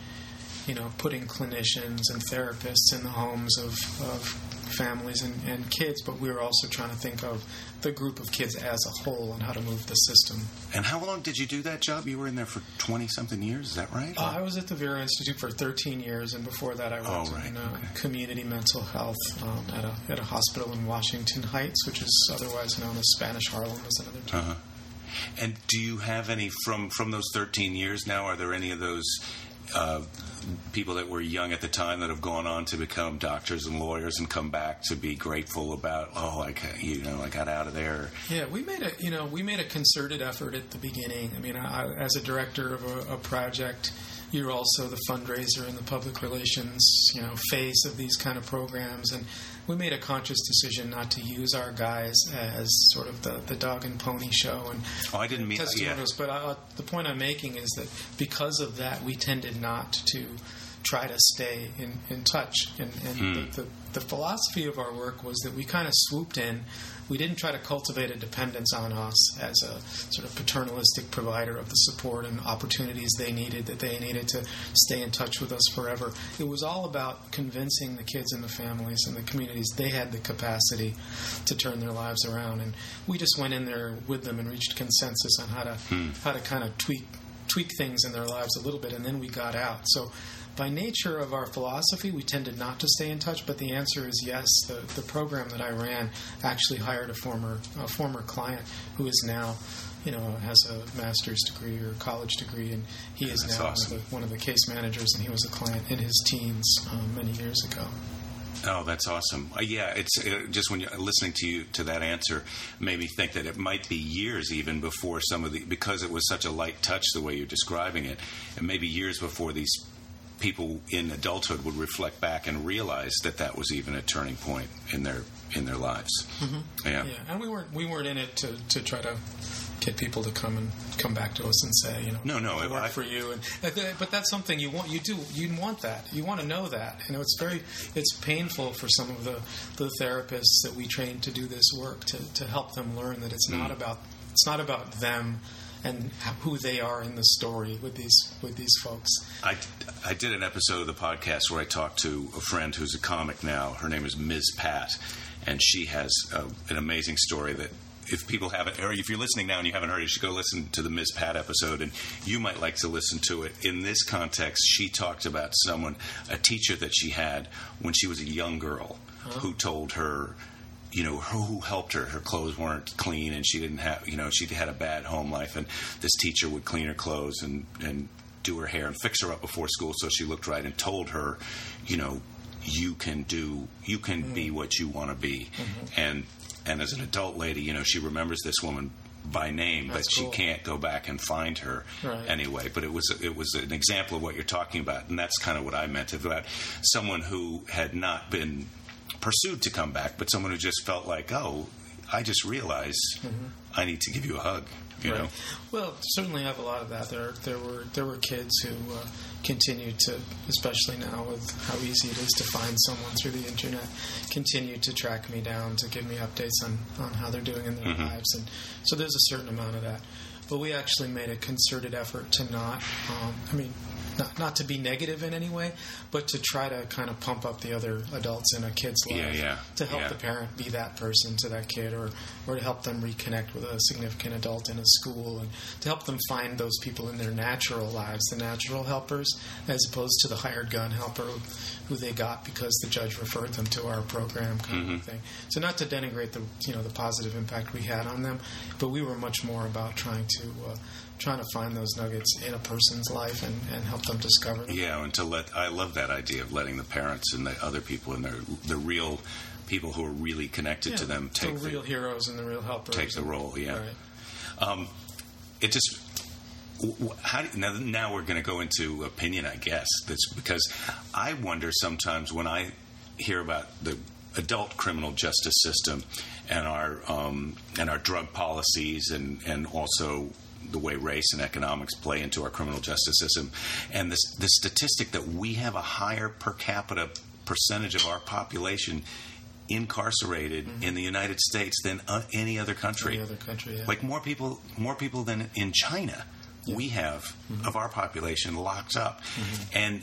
you know putting clinicians and therapists in the homes of, of families and, and kids, but we were also trying to think of the group of kids as a whole and how to move the system. And how long did you do that job? You were in there for 20 something years, is that right? Uh, I was at the Vera Institute for 13 years, and before that, I worked oh, right. in uh, okay. community mental health um, at, a, at a hospital in Washington Heights, which is otherwise known as Spanish Harlem, is another term. Uh-huh. And do you have any from from those 13 years now? Are there any of those uh, people that were young at the time that have gone on to become doctors and lawyers and come back to be grateful about oh I you know I got out of there. Yeah, we made a you know we made a concerted effort at the beginning. I mean, I, as a director of a, a project, you're also the fundraiser and the public relations you know face of these kind of programs and we made a conscious decision not to use our guys as sort of the, the dog and pony show and oh, I didn't mean testimonials. Yeah. But I, the point I'm making is that because of that, we tended not to try to stay in, in touch. And, and hmm. the, the, the philosophy of our work was that we kind of swooped in we didn't try to cultivate a dependence on us as a sort of paternalistic provider of the support and opportunities they needed, that they needed to stay in touch with us forever. It was all about convincing the kids and the families and the communities they had the capacity to turn their lives around. And we just went in there with them and reached consensus on how to hmm. how to kind of tweak tweak things in their lives a little bit, and then we got out. So by nature of our philosophy, we tended not to stay in touch. But the answer is yes. The, the program that I ran actually hired a former a former client who is now, you know, has a master's degree or college degree, and he is now awesome. one, of the, one, of the, case managers, and he was a client in his teens um, many years ago. Oh, that's awesome. Uh, yeah, it's uh, just when you're listening to you to that answer made me think that it might be years even before some of the because it was such a light touch the way you're describing it, and maybe years before these people in adulthood would reflect back and realize that that was even a turning point in their in their lives. Mm-hmm. Yeah. Yeah, and we weren't we weren't in it to, to try to get people to come and come back to us and say, you know, No, no, I work I- for you, and but that's something you want. You do. You want that. You want to know that. You know, it's very. It's painful for some of the the therapists that we train to do this work to to help them learn that it's not Mm. about it's not about them and who they are in the story with these with these folks. I, I did an episode of the podcast where I talked to a friend who's a comic now. Her name is Ms. Pat, and she has uh, an amazing story that if people haven't, or if you're listening now and you haven't heard it, you should go listen to the Ms. Pat episode, and you might like to listen to it. In this context, she talked about someone, a teacher that she had when she was a young girl, who told her you know, who helped her. Her clothes weren't clean, and she didn't have, you know, she had a bad home life. And this teacher would clean her clothes and and do her hair and fix her up before school so she looked right, and told her, you know, you can do, you can mm-hmm. be what you want to be. Mm-hmm. And and as an adult lady, you know, she remembers this woman by name, but she cool. can't go back and find her Right. anyway. But it was it was an example of what you're talking about, and that's kind of what I meant about someone who had not been pursued to come back, but someone who just felt like, oh, I just realized I need to give you a hug. You know, Well, certainly I have a lot of that. There, there were there were kids who uh, continued to, especially now with how easy it is to find someone through the internet, continued to track me down to give me updates on on how they're doing in their lives, and so there's a certain amount of that. But we actually made a concerted effort to not, um, I mean, not, not to be negative in any way, but to try to kind of pump up the other adults in a kid's life Yeah, yeah, to help yeah. the parent be that person to that kid or, or to help them reconnect with a significant adult in a school and to help them find those people in their natural lives, the natural helpers, as opposed to the hired gun helper who they got because the judge referred them to our program kind Mm-hmm. of thing. So not to denigrate the you know the positive impact we had on them, but we were much more about trying to uh, trying to find those nuggets in a person's life and, and help them discover them. yeah, and to let I love that idea of letting the parents and the other people and their the real people who are really connected to them take the real the, heroes and the real helpers. take the role. Yeah, Right. it just how now, now we're going to go into opinion i guess that's because i wonder sometimes when i hear about the adult criminal justice system and our um, and our drug policies and and also the way race and economics play into our criminal justice system. And the, the statistic that we have a higher per capita percentage of our population incarcerated in the United States than uh, any other country. Any other country, yeah. like more people more people than in China we have Mm-hmm. of our population locked up. And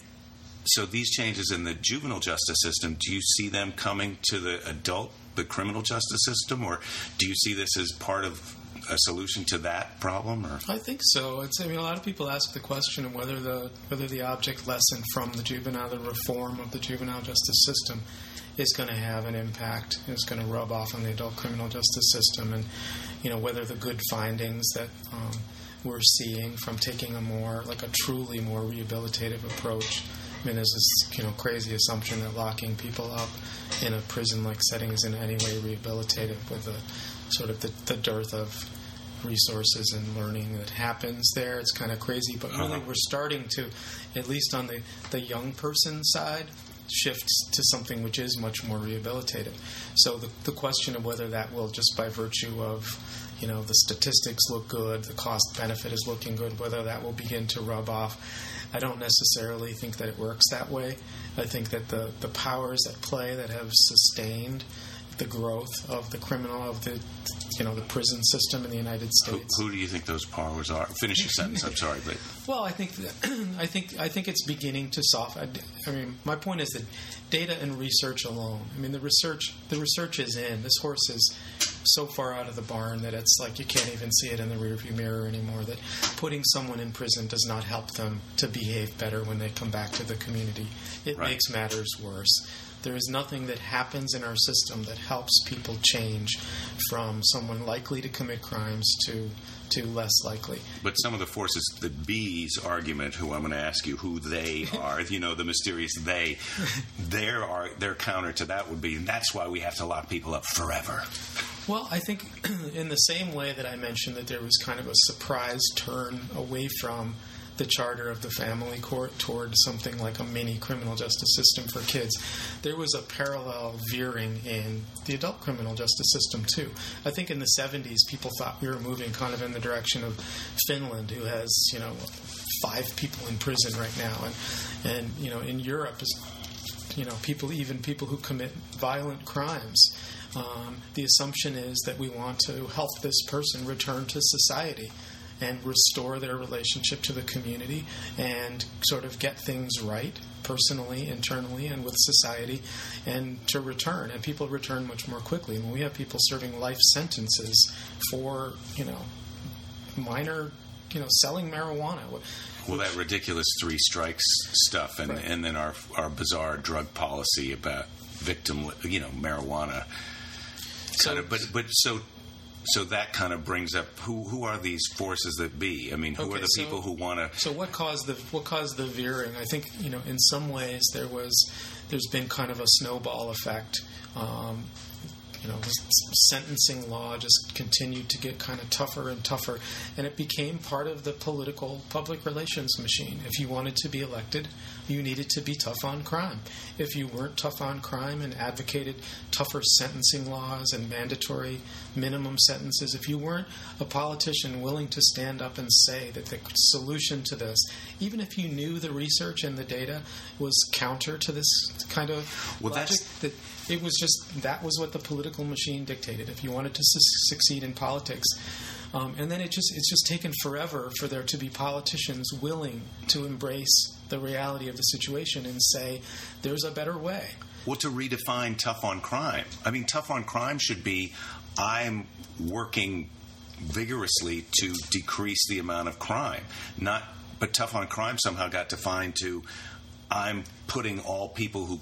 so these changes in the juvenile justice system do you see them coming to the adult the criminal justice system? Or do you see this as part of a solution to that problem or I think so. It's, I mean, a lot of people ask the question of whether the whether the object lesson from the juvenile, the reform of the juvenile justice system, is going to have an impact. Is going to rub off on the adult criminal justice system, and you know whether the good findings that um, we're seeing from taking a more like a truly more rehabilitative approach. I mean, there's this you know crazy assumption that locking people up in a prison-like setting is in any way rehabilitative with the sort of the, the dearth of resources and learning that happens there. It's kind of crazy, but really Uh-huh. we're starting to, at least on the, the young person side, shift to something which is much more rehabilitative. So the, the question of whether that will, just by virtue of, you know, the statistics look good, the cost benefit is looking good, whether that will begin to rub off. I don't necessarily think that it works that way. I think that the, the powers at play that have sustained the growth of the criminal of the you know the prison system in the United States. who do you think those powers are finish your sentence i'm sorry but Well, I think that, I think I think it's beginning to soften. I mean, my point is that data and research alone. I mean, the research the research is in. This horse is so far out of the barn that it's like you can't even see it in the rearview mirror anymore. That putting someone in prison does not help them to behave better when they come back to the community. It Right. makes matters worse. There is nothing that happens in our system that helps people change from someone likely to commit crimes to to less likely. But some of the forces, the B's argument, who I'm going to ask you who they are, you know, the mysterious they, their are their counter to that would be that's why we have to lock people up forever. Well, I think in the same way that I mentioned that there was kind of a surprise turn away from the charter of the family court toward something like a mini criminal justice system for kids. There was a parallel veering in the adult criminal justice system too. I think in the 70s people thought we were moving kind of in the direction of Finland who has, you know, five people in prison right now and and you know in Europe you know people even people who commit violent crimes um, the assumption is that we want to help this person return to society and restore their relationship to the community and sort of get things right personally, internally, and with society, and to return. And people return much more quickly. When we have people serving life sentences for, you know, minor, you know, selling marijuana. Well, that ridiculous three strikes stuff, and, right. and then our our bizarre drug policy about victim, you know, marijuana. So, kind of, but but so so that kind of brings up who who are these forces that be? I mean, who okay, are the so, people who want to? So what caused the what caused the veering? I think you know in some ways there was there's been kind of a snowball effect. Um, you know, sentencing law just continued to get kind of tougher and tougher, and it became part of the political public relations machine. If you wanted to be elected, you needed to be tough on crime. If you weren't tough on crime and advocated tougher sentencing laws and mandatory minimum sentences, if you weren't a politician willing to stand up and say that the solution to this, even if you knew the research and the data was counter to this kind of well, logic, that it was just that was what the political machine dictated. If you wanted to su- succeed in politics, um, and then it just it's just taken forever for there to be politicians willing to embrace the reality of the situation and say there's a better way. Well, to redefine tough on crime, I mean, tough on crime should be I'm working vigorously to decrease the amount of crime, not. But tough on crime somehow got defined to I'm putting all people who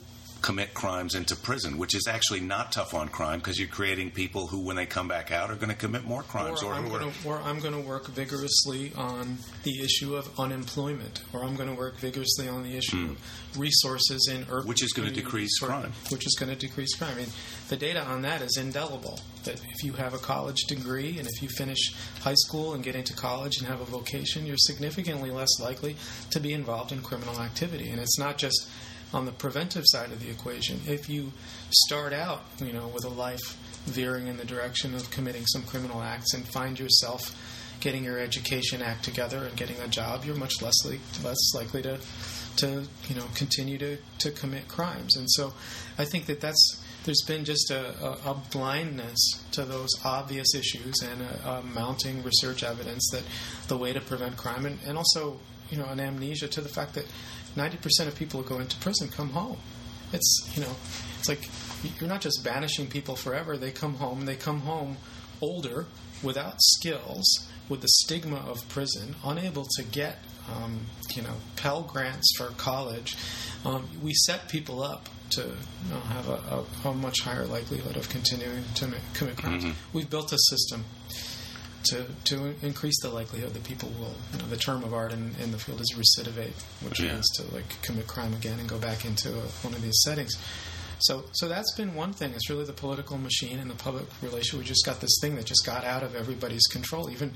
commit crimes into prison, which is actually not tough on crime because you're creating people who, when they come back out, are going to commit more crimes. Or, or I'm, or going to work vigorously on the issue of unemployment, or I'm going to work vigorously on the issue mm. of resources in urban which is going to decrease crime. Which is going to decrease crime. I mean, the data on that is indelible. That if you have a college degree and if you finish high school and get into college and have a vocation, you're significantly less likely to be involved in criminal activity. And it's not just on the preventive side of the equation, if you start out, you know, with a life veering in the direction of committing some criminal acts and find yourself getting your education act together and getting a job, you're much less li- less likely to to you know continue to, to commit crimes. And so, I think that that's there's been just a, a, a blindness to those obvious issues and a, a, mounting research evidence that the way to prevent crime and, and also you know an amnesia to the fact that 90% of people who go into prison come home. It's, you know, it's like you're not just banishing people forever. They come home, they come home older, without skills, with the stigma of prison, unable to get, um, you know, Pell Grants for college. Um, we set people up to you know, have a, a, a, much higher likelihood of continuing to commit crimes. Mm-hmm. We've built a system to to increase the likelihood that people will. You know, the term of art in, in the field is recidivate, which yeah. means to like commit crime again and go back into a, one of these settings. So, so that's been one thing. It's really the political machine and the public relation. We just got this thing that just got out of everybody's control. Even,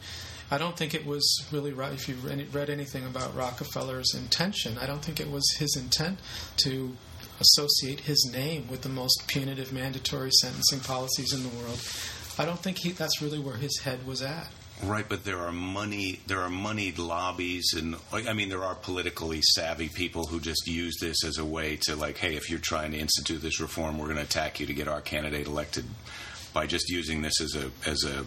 I don't think it was really right. If you read anything about Rockefeller's intention, I don't think it was his intent to associate his name with the most punitive mandatory sentencing policies in the world. I don't think he, that's really where his head was at. Right, but there are money. There are moneyed lobbies, and I mean, there are politically savvy people who just use this as a way to, like, hey, if you're trying to institute this reform, we're going to attack you to get our candidate elected by just using this as a as a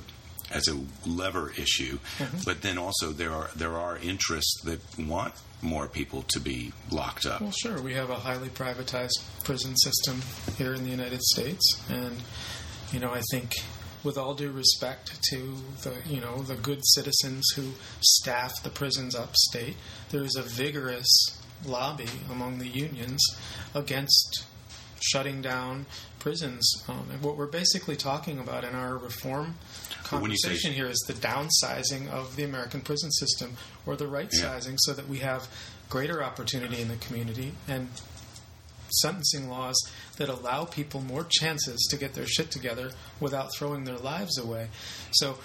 as a lever issue. Mm-hmm. But then also there are there are interests that want more people to be locked up. Well, sure, we have a highly privatized prison system here in the United States, and you know, I think with all due respect to the you know the good citizens who staff the prisons upstate, there is a vigorous lobby among the unions against shutting down prisons. Um, and what we're basically talking about in our reform conversation here is the downsizing of the American prison system or the right Yeah. sizing so that we have greater opportunity in the community and sentencing laws that allow people more chances to get their shit together without throwing their lives away. So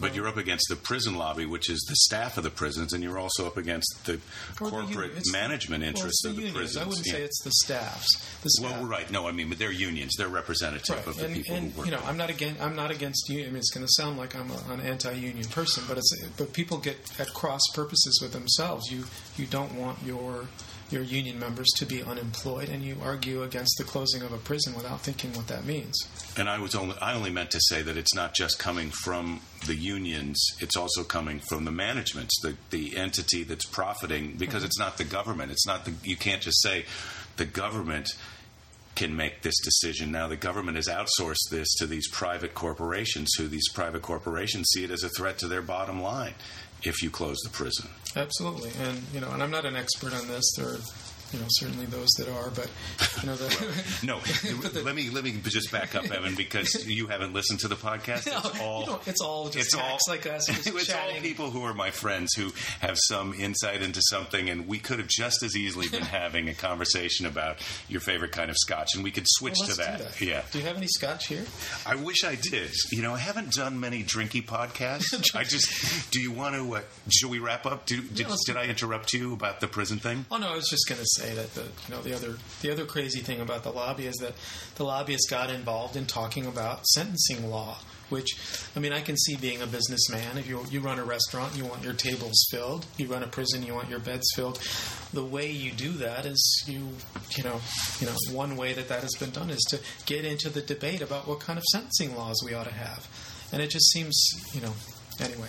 But you're up against the prison lobby, which is the staff of the prisons, and you're also up against the or the corporate union- it's- management well, interests of the prisons. I wouldn't Yeah. say it's the staffs. The staff. Well, right. No, I mean, but they're unions. They're representative Right, of the and, people and who work. you know, I'm not against. I'm not against union. I mean, it's going to sound like I'm a, an anti-union person, but it's but people get at cross purposes with themselves. You you don't want your your union members to be unemployed, and you argue against the closing of a prison without thinking what that means. And I was only I only meant to say that it's not just coming from the unions; it's also coming from the managements, the the entity that's profiting, because Mm-hmm. it's not the government. It's not the you can't just say the government can make this decision. Now the government has outsourced this to these private corporations, who these private corporations see it as a threat to their bottom line if you close the prison. Absolutely, and you know, and I'm not an expert on this. There are, you know, certainly those that are, but you know, the, No, let me let me just back up, Evan, because you haven't listened to the podcast. No, It's you all it's all just it's all like us it's all people who are my friends who have some insight into something, and we could have just as easily been having a conversation about your favorite kind of scotch, and we could switch Well, to that. do Yeah, Do you have any scotch here? I wish I did. You know, I haven't done many drinky podcasts. I just. Do you want to? Uh, should we wrap up? Do, did, let's did I interrupt you about the prison thing? Oh no, I was just going to say that the you know the other the other crazy thing about the lobby is that the lobbyists got involved in talking about sentencing law. Which, I mean, I can see being a businessman. If you you run a restaurant, you want your tables filled. You run a prison, you want your beds filled. The way you do that is you you know you know one way that that has been done is to get into the debate about what kind of sentencing laws we ought to have. And it just seems you know anyway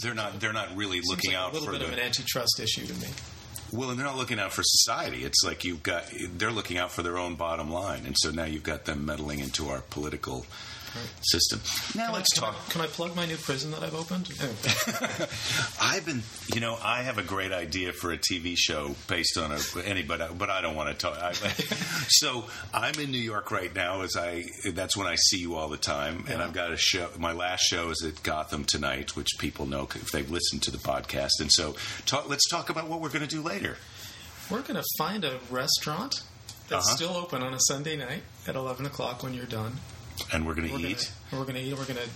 They're not. They're not really seems looking like out a little for bit the. of an antitrust issue to me. Well, and they're not looking out for society. It's like you've got they're looking out for their own bottom line, and so now you've got them meddling into our political system. Now let's can talk. I, can I plug my new prison that I've opened? I've been, you know, I have a great idea for a TV show based on a anybody, but I don't want to talk. I, so I'm in New York right now. As I, that's when I see you all the time, and Yeah. I've got a show. My last show is at Gotham tonight, which people know if they've listened to the podcast. And so, talk, let's talk about what we're going to do later. We're going to find a restaurant that's Uh-huh. still open on a Sunday night at 11 o'clock when you're done. And we're going to gonna, eat. We're going to eat. We're going to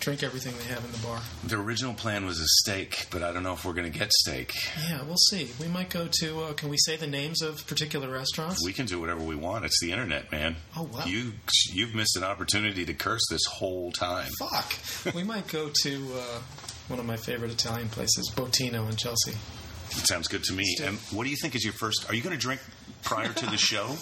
drink everything they have in the bar. The original plan was a steak, but I don't know if we're going to get steak. Yeah, we'll see. We might go to. Uh, can we say the names of particular restaurants? We can do whatever we want. It's the internet, man. Oh, wow. You you've missed an opportunity to curse this whole time. Fuck. we might go to uh, one of my favorite Italian places, Bottino in Chelsea. It sounds good to me. Let's do it. And what do you think is your first? Are you going to drink prior to the show?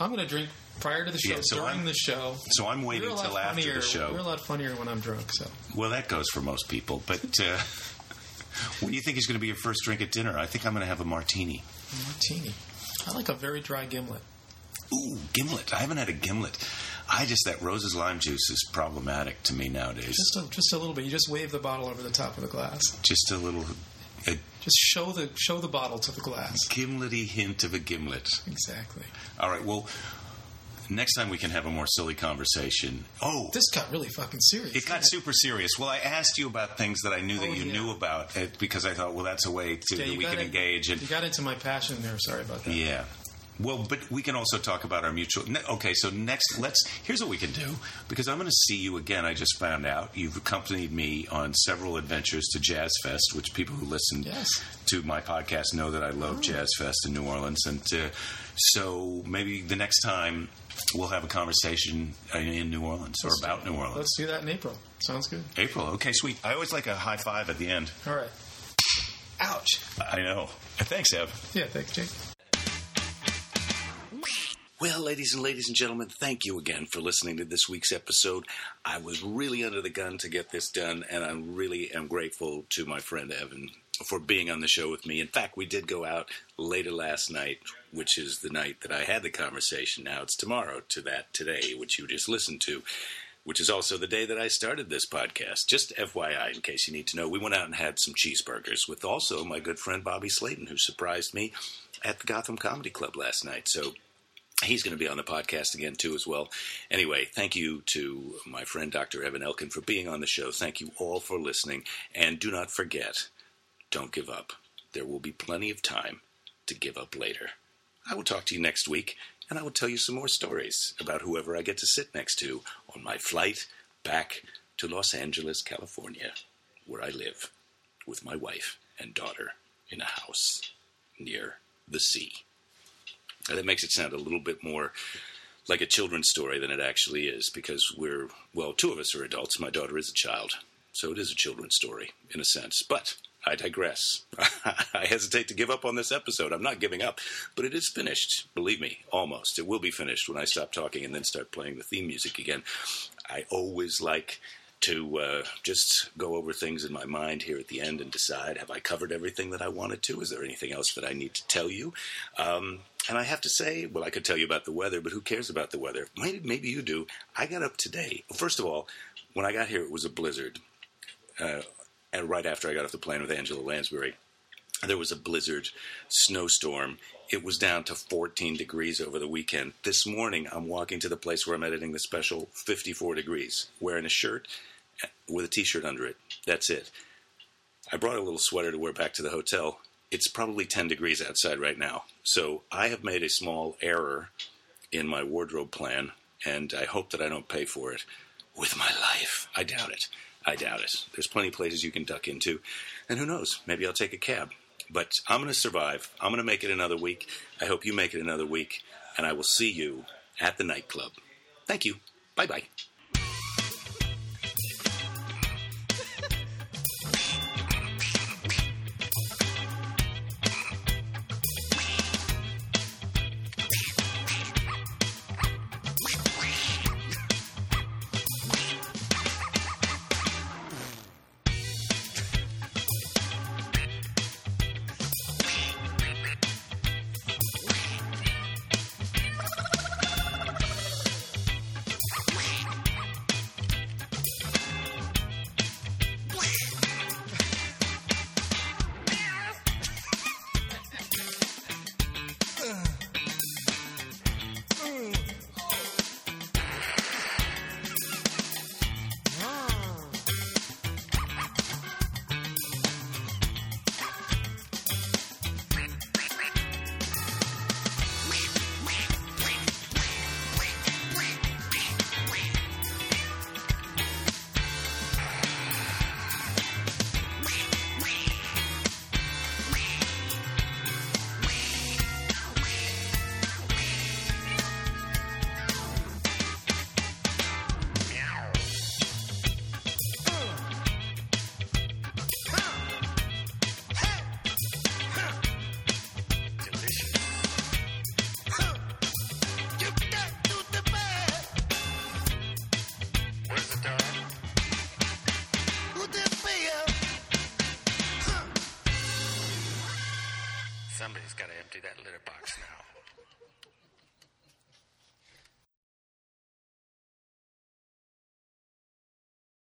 I'm going to drink prior to the show, Yeah, so during I'm- the show. So I'm waiting till after the show. You're a lot funnier when I'm drunk. So Well, that goes for most people. But uh, what do you think is going to be your first drink at dinner? I think I'm going to have a martini. A martini. I like a very dry gimlet. Ooh, gimlet. I haven't had a gimlet. I just that Rose's lime juice is problematic to me nowadays. Just a, just a little bit. You just wave the bottle over the top of the glass. Just a little Just show the show the bottle to the glass. gimlety hint of a gimlet. Exactly. All right. Well, next time we can have a more silly conversation. Oh, This got really fucking serious. It got super serious. Well, I asked you about things that I knew that Oh, you yeah. knew about uh, because I thought, well, that's a way to Yeah, that we can in- engage. And You got into my passion there. Sorry about that. yeah, well, but we can also talk about our mutual. Okay, so next, let's. Here's what we can do because I'm going to see you again. I just found out you've accompanied me on several adventures to Jazz Fest, which people who listen Yes. to my podcast know that I love Jazz Fest in New Orleans, and uh, so maybe the next time. We'll have a conversation uh, in New Orleans or about New Orleans. Let's do that in April. Sounds good. April. Okay, sweet. I always like a high five at the end. All right. Ouch. I know. Thanks, Ev. Yeah. Thanks, Jake. Well, ladies and ladies and gentlemen, thank you again for listening to this week's episode. I was really under the gun to get this done, and I really am grateful to my friend Evan for being on the show with me. In fact, we did go out later last night, which is the night that I had the conversation. Now it's tomorrow to that today, which you just listened to. Which is also the day that I started this podcast. Just FYI, in case you need to know, we went out and had some cheeseburgers with also my good friend Bobby Slayton, who surprised me at the Gotham Comedy Club last night. So He's going to be on the podcast again too, as well. Anyway, thank you to my friend Dr. Evan Elkin for being on the show. Thank you all for listening, and do not forget, don't give up. There will be plenty of time to give up later. I will talk to you next week, and I will tell you some more stories about whoever I get to sit next to on my flight back to Los Angeles, California, where I live with my wife and daughter in a house near the sea. Now, that makes it sound a little bit more like a children's story than it actually is because we're, well, two of us are adults. My daughter is a child. So it is a children's story in a sense. But I digress. I hesitate to give up on this episode. I'm not giving up, but it is finished. Believe me, almost. It will be finished when I stop talking and then start playing the theme music again. I always like to uh, just go over things in my mind here at the end and decide have I covered everything that I wanted to? Is there anything else that I need to tell you? Um, and I have to say, well, I could tell you about the weather, but who cares about the weather? Maybe, maybe you do. I got up today. First of all, when I got here, it was a blizzard. Uh, and right after I got off the plane with Angela Lansbury, there was a blizzard snowstorm. It was down to 14 degrees over the weekend. This morning, I'm walking to the place where I'm editing the special, 54 degrees, wearing a shirt with a t shirt under it. That's it. I brought a little sweater to wear back to the hotel. It's probably 10 degrees outside right now. So I have made a small error in my wardrobe plan, and I hope that I don't pay for it with my life. I doubt it. I doubt it. There's plenty of places you can duck into. And who knows? Maybe I'll take a cab. But I'm going to survive. I'm going to make it another week. I hope you make it another week. And I will see you at the nightclub. Thank you. Bye bye.